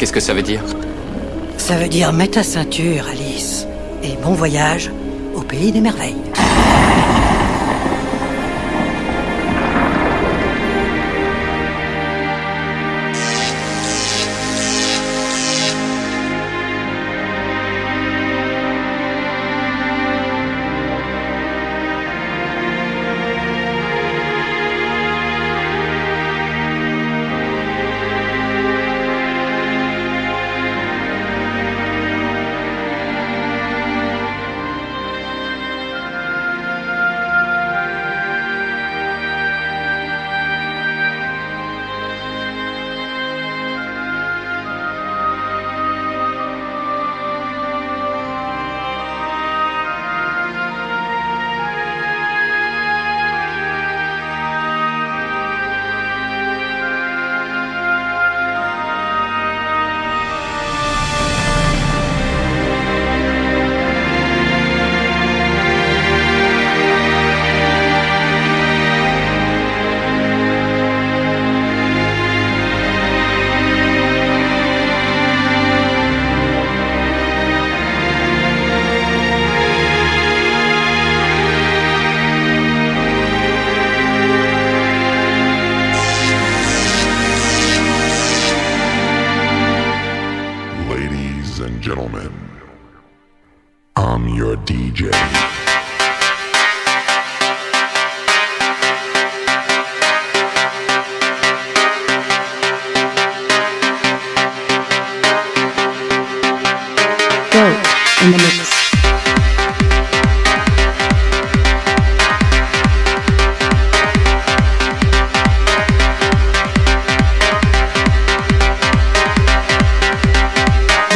Qu'est-ce que ça veut dire Ça veut dire mets ta ceinture, Alice. Et bon voyage au pays des merveilles.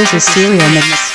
This is Serial Mix.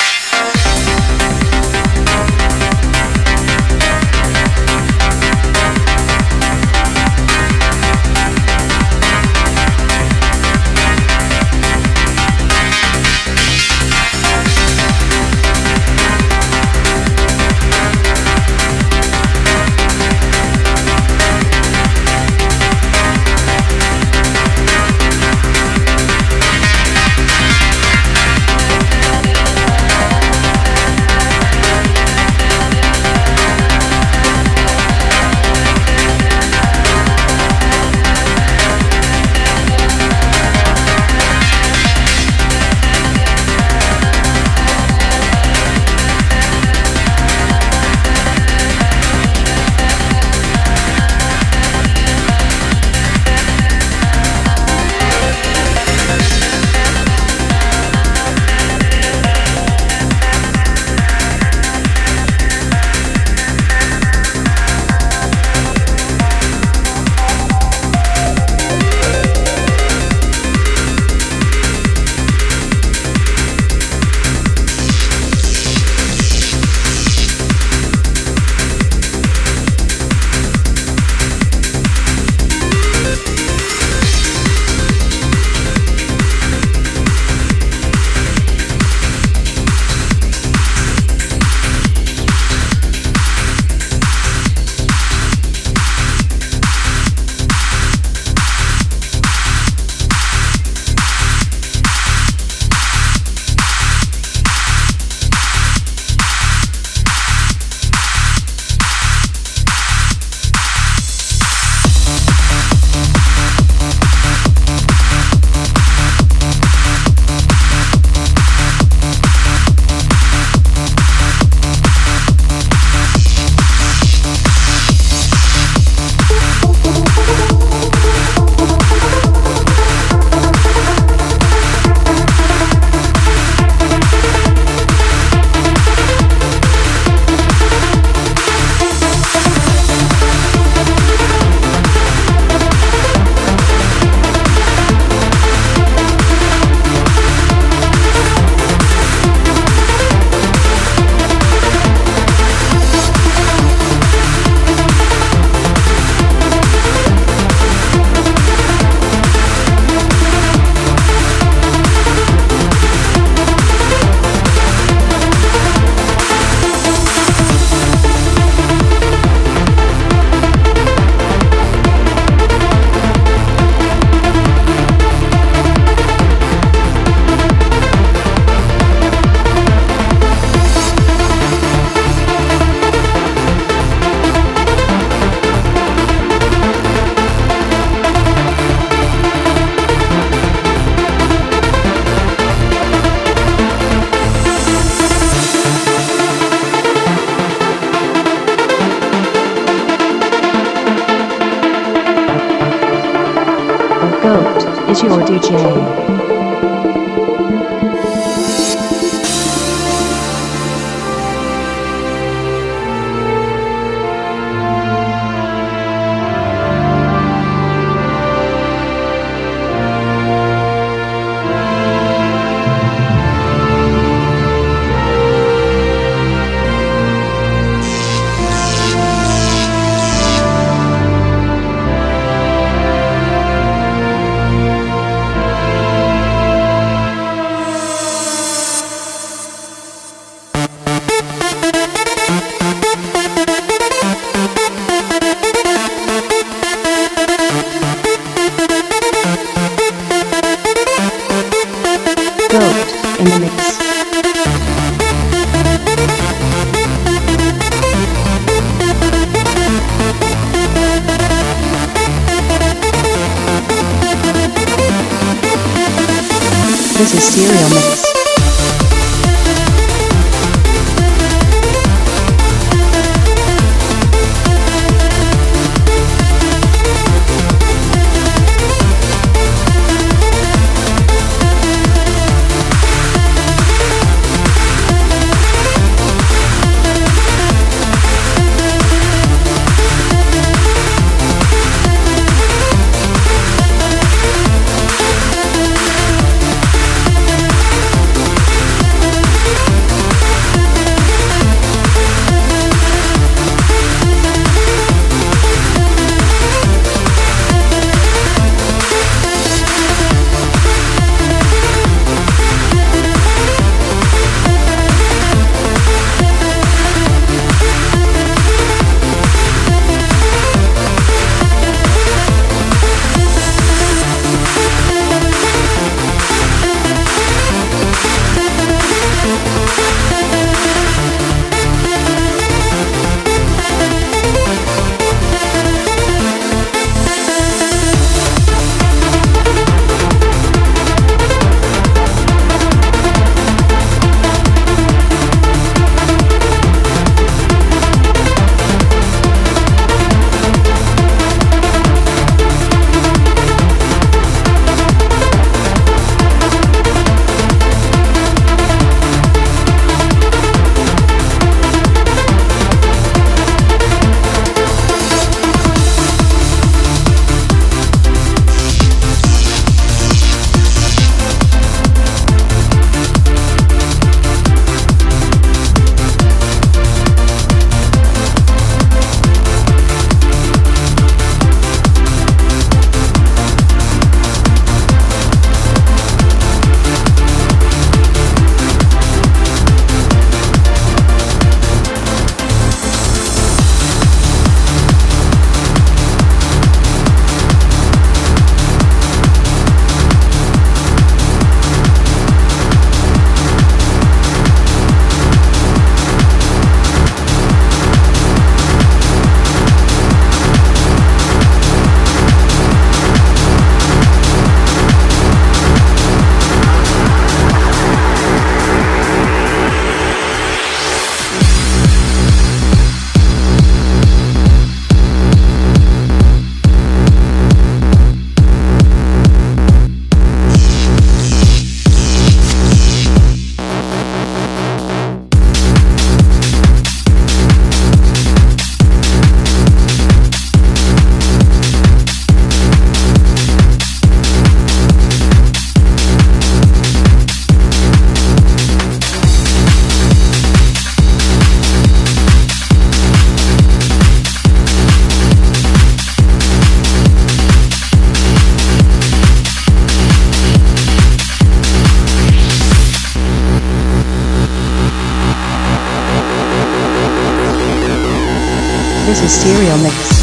Mysterio Mix.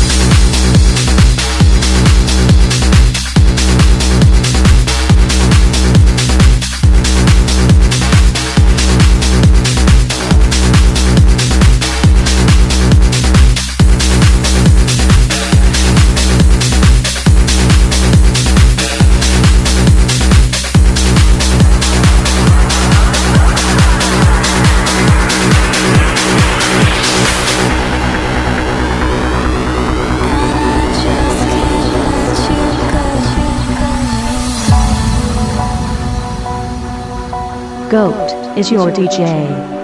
Goat is your DJ.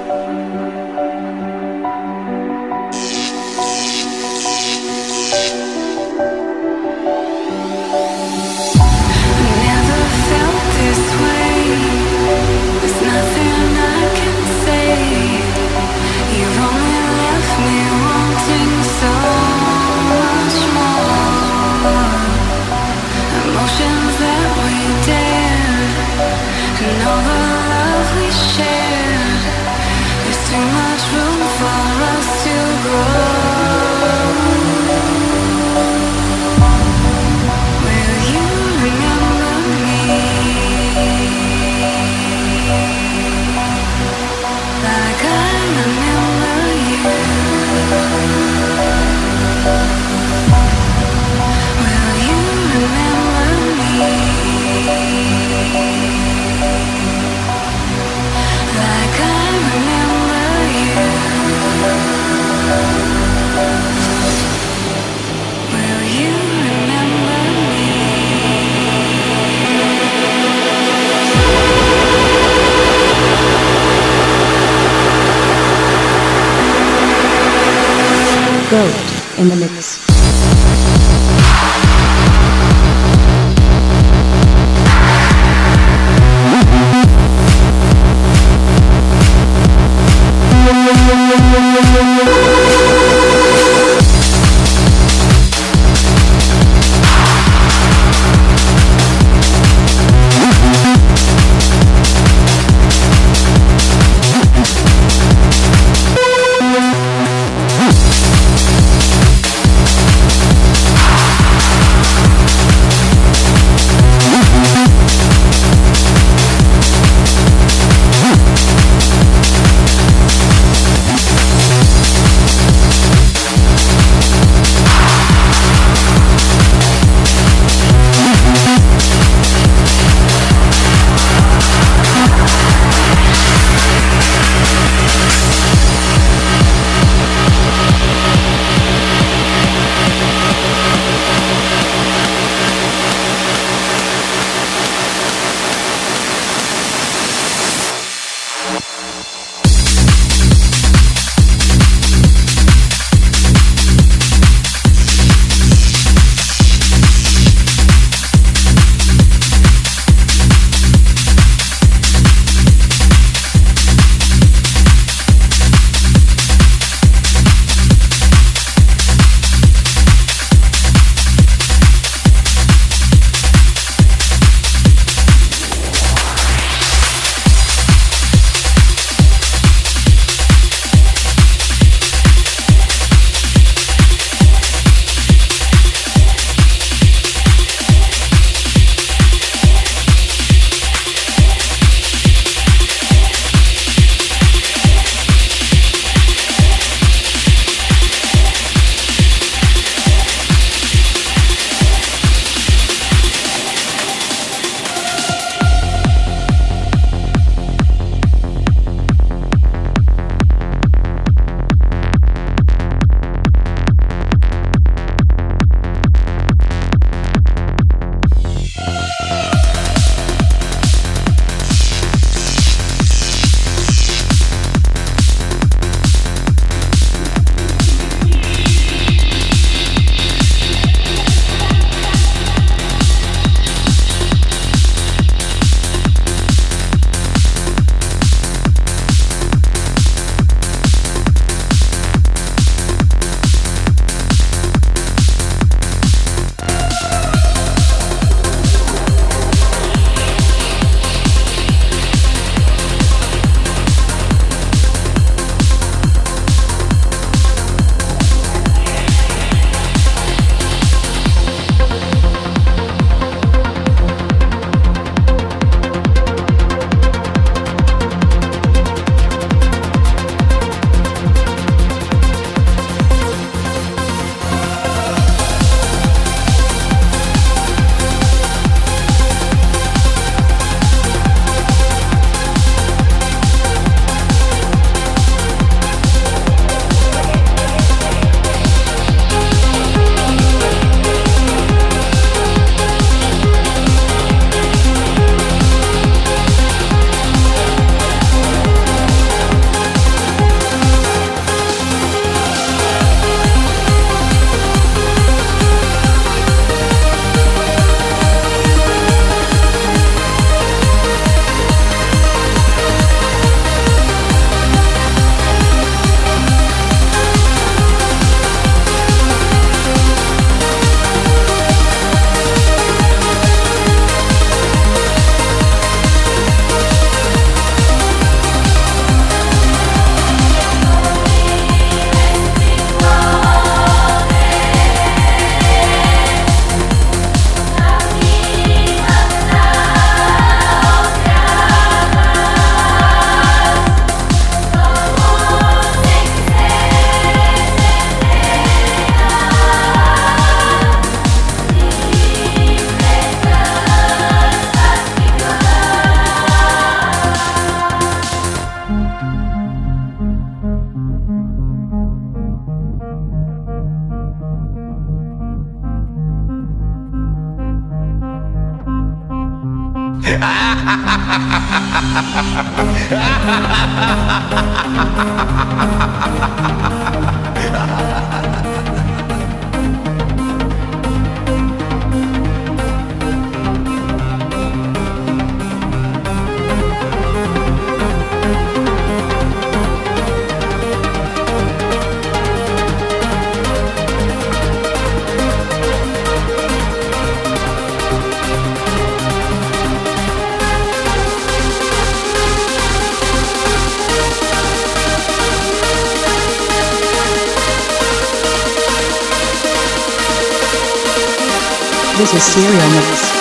This is Serial Mix.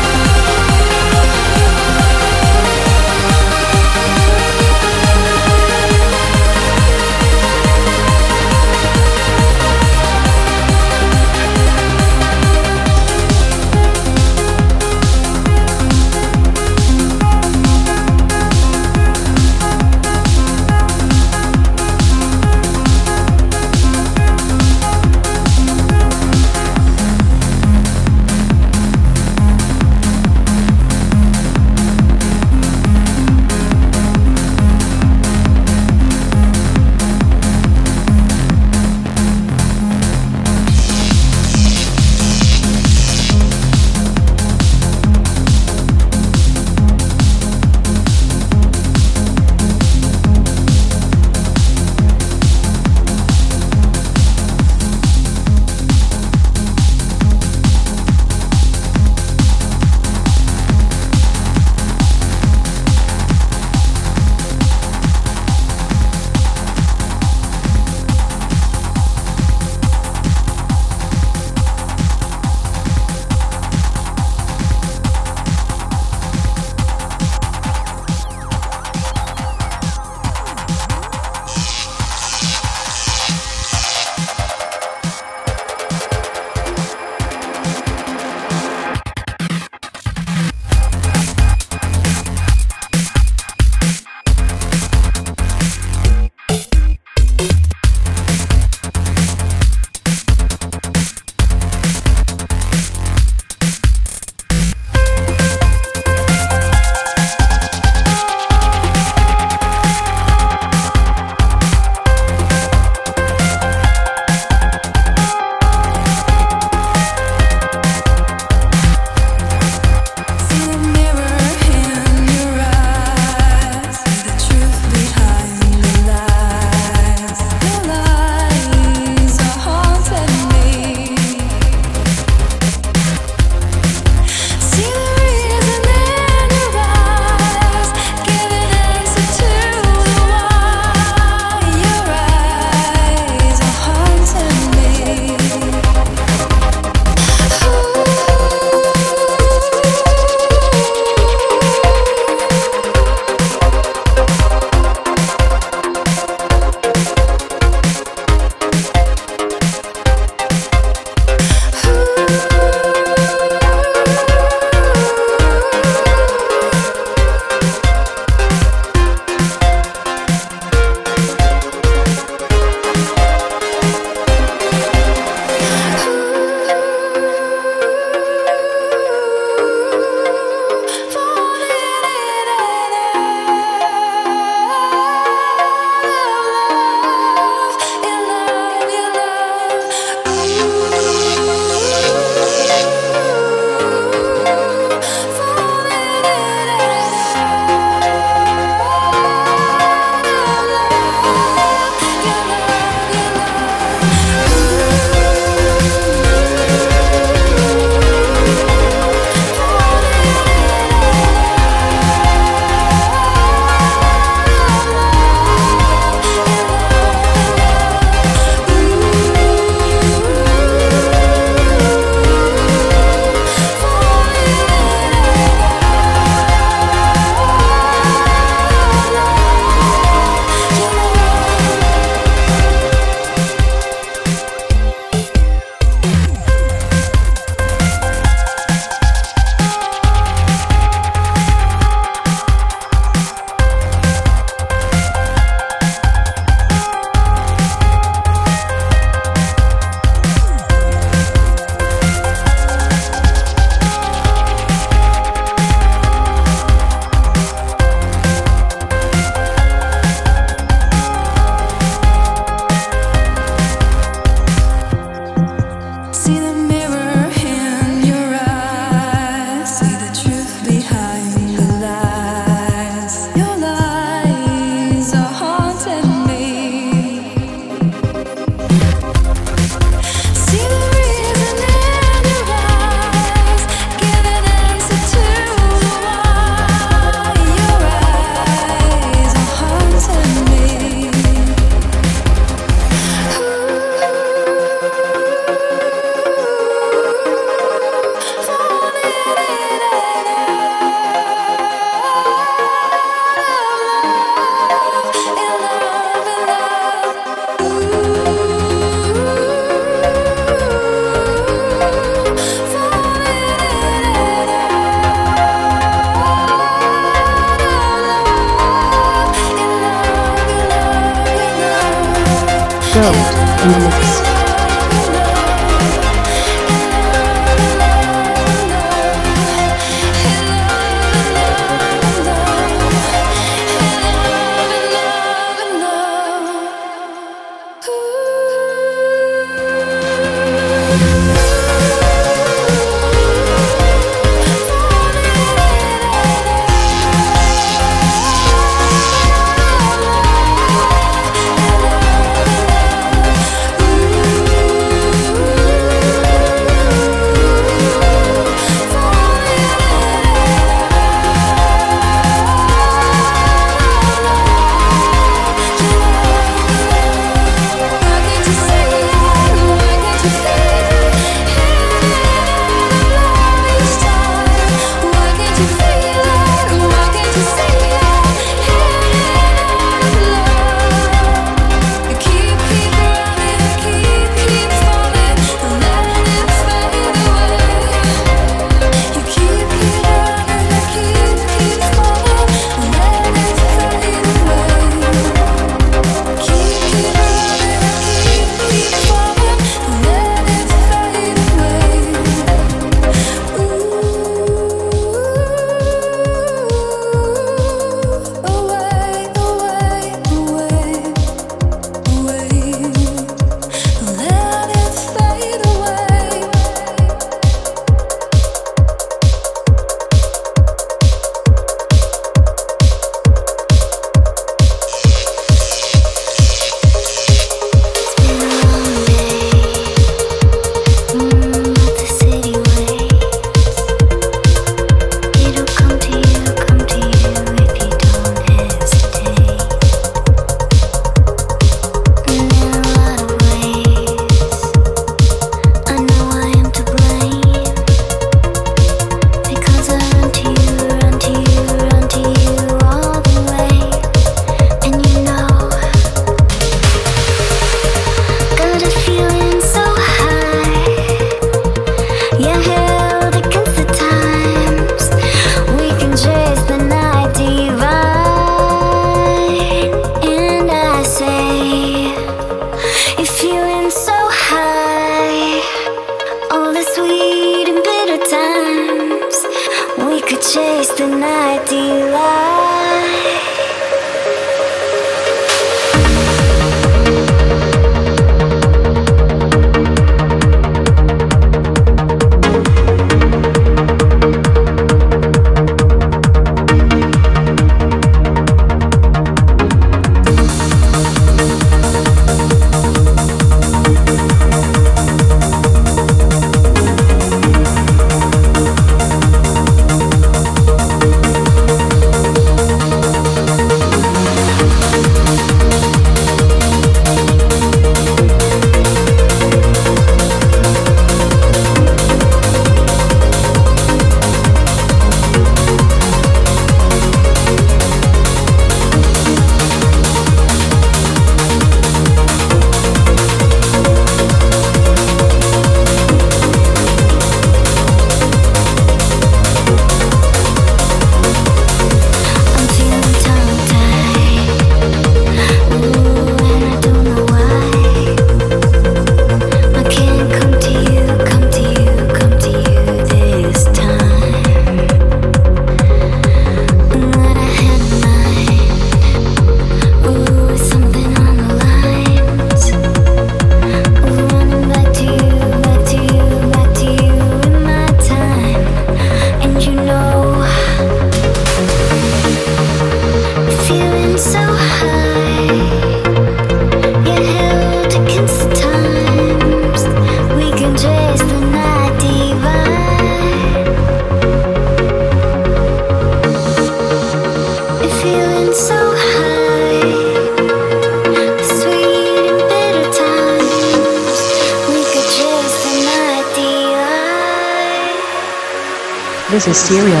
Serial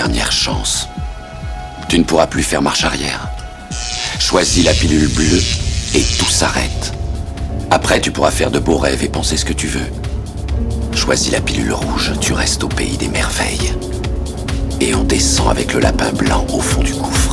dernière chance. Tu ne pourras plus faire marche arrière. Choisis la pilule bleue et tout s'arrête. Après, tu pourras faire de beaux rêves et penser ce que tu veux. Choisis la pilule rouge, tu restes au pays des merveilles. Et on descend avec le lapin blanc au fond du gouffre.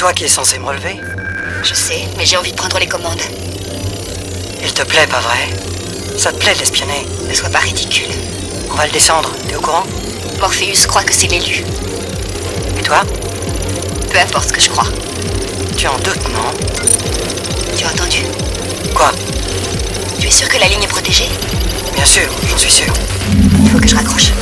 Toi qui es censé me relever Je sais, mais j'ai envie de prendre les commandes. Il te plaît, pas vrai? Ça te plaît de l'espionner? Ne sois pas ridicule. On va le descendre, t'es au courant? Morpheus croit que c'est l'élu. Et toi? Peu importe ce que je crois. Tu en doutes, non? Tu as entendu? Quoi? Tu es sûr que la ligne est protégée? Bien sûr, j'en suis sûr. Il faut que je raccroche.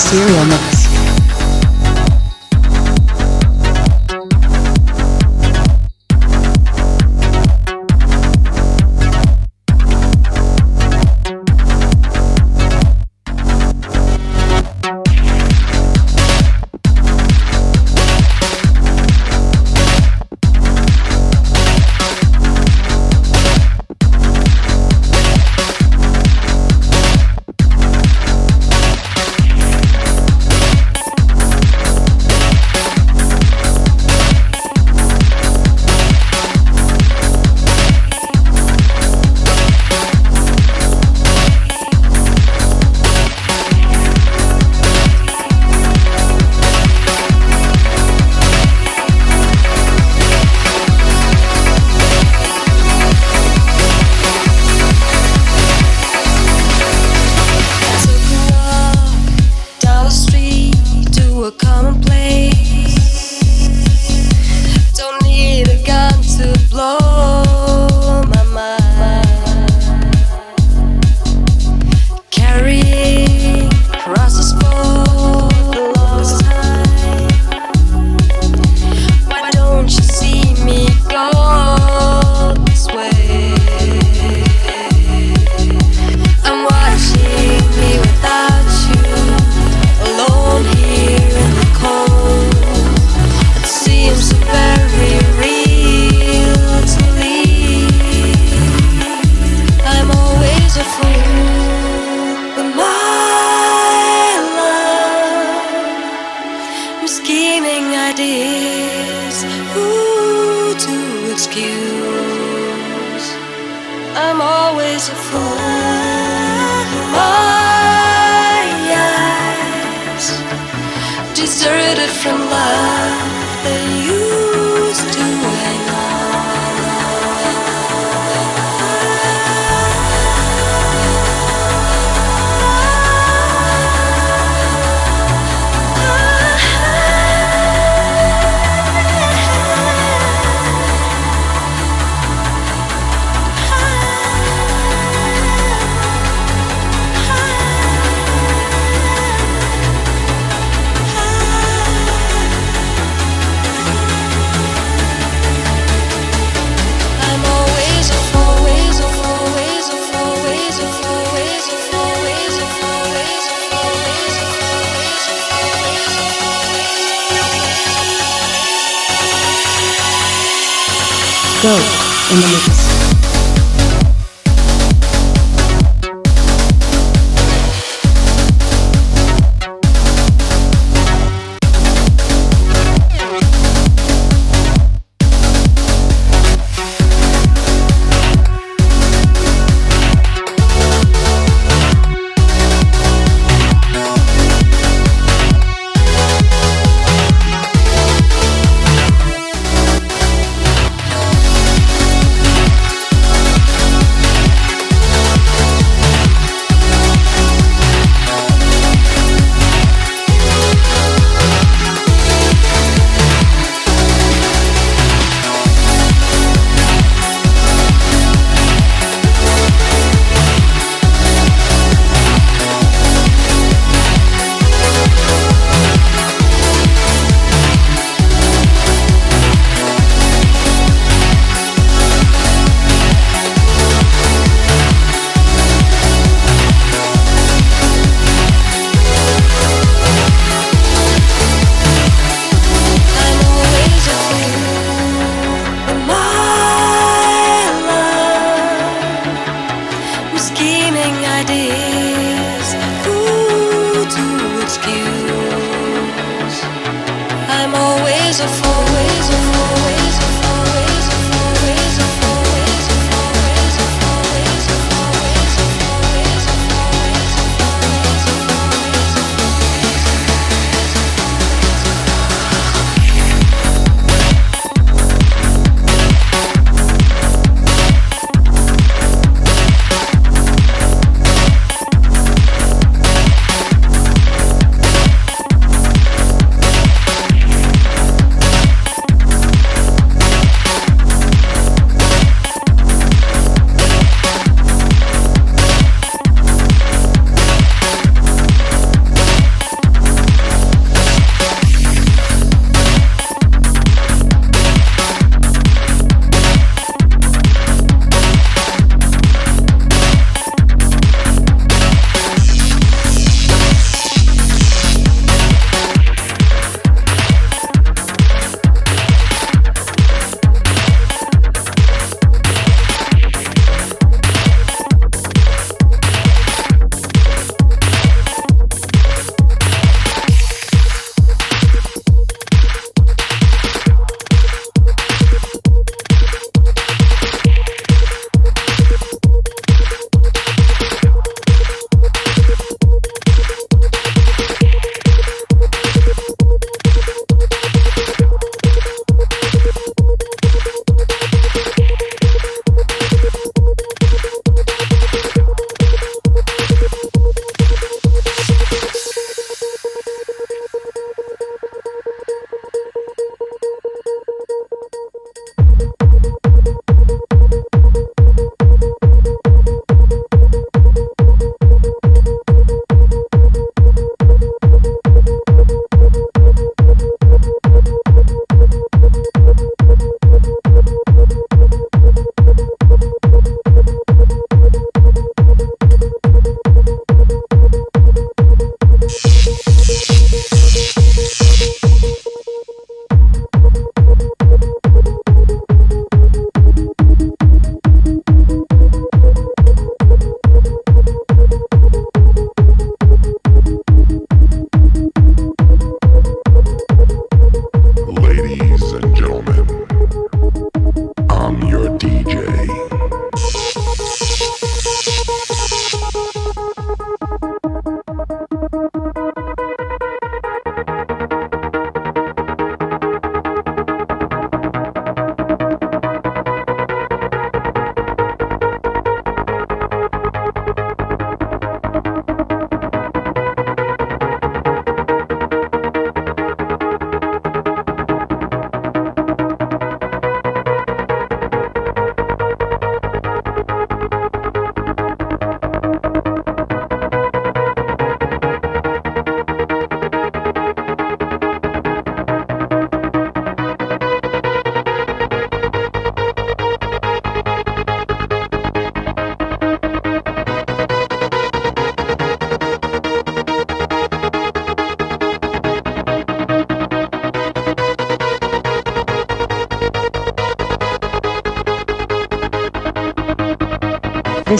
serial. so far.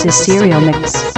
Is Serial Mix.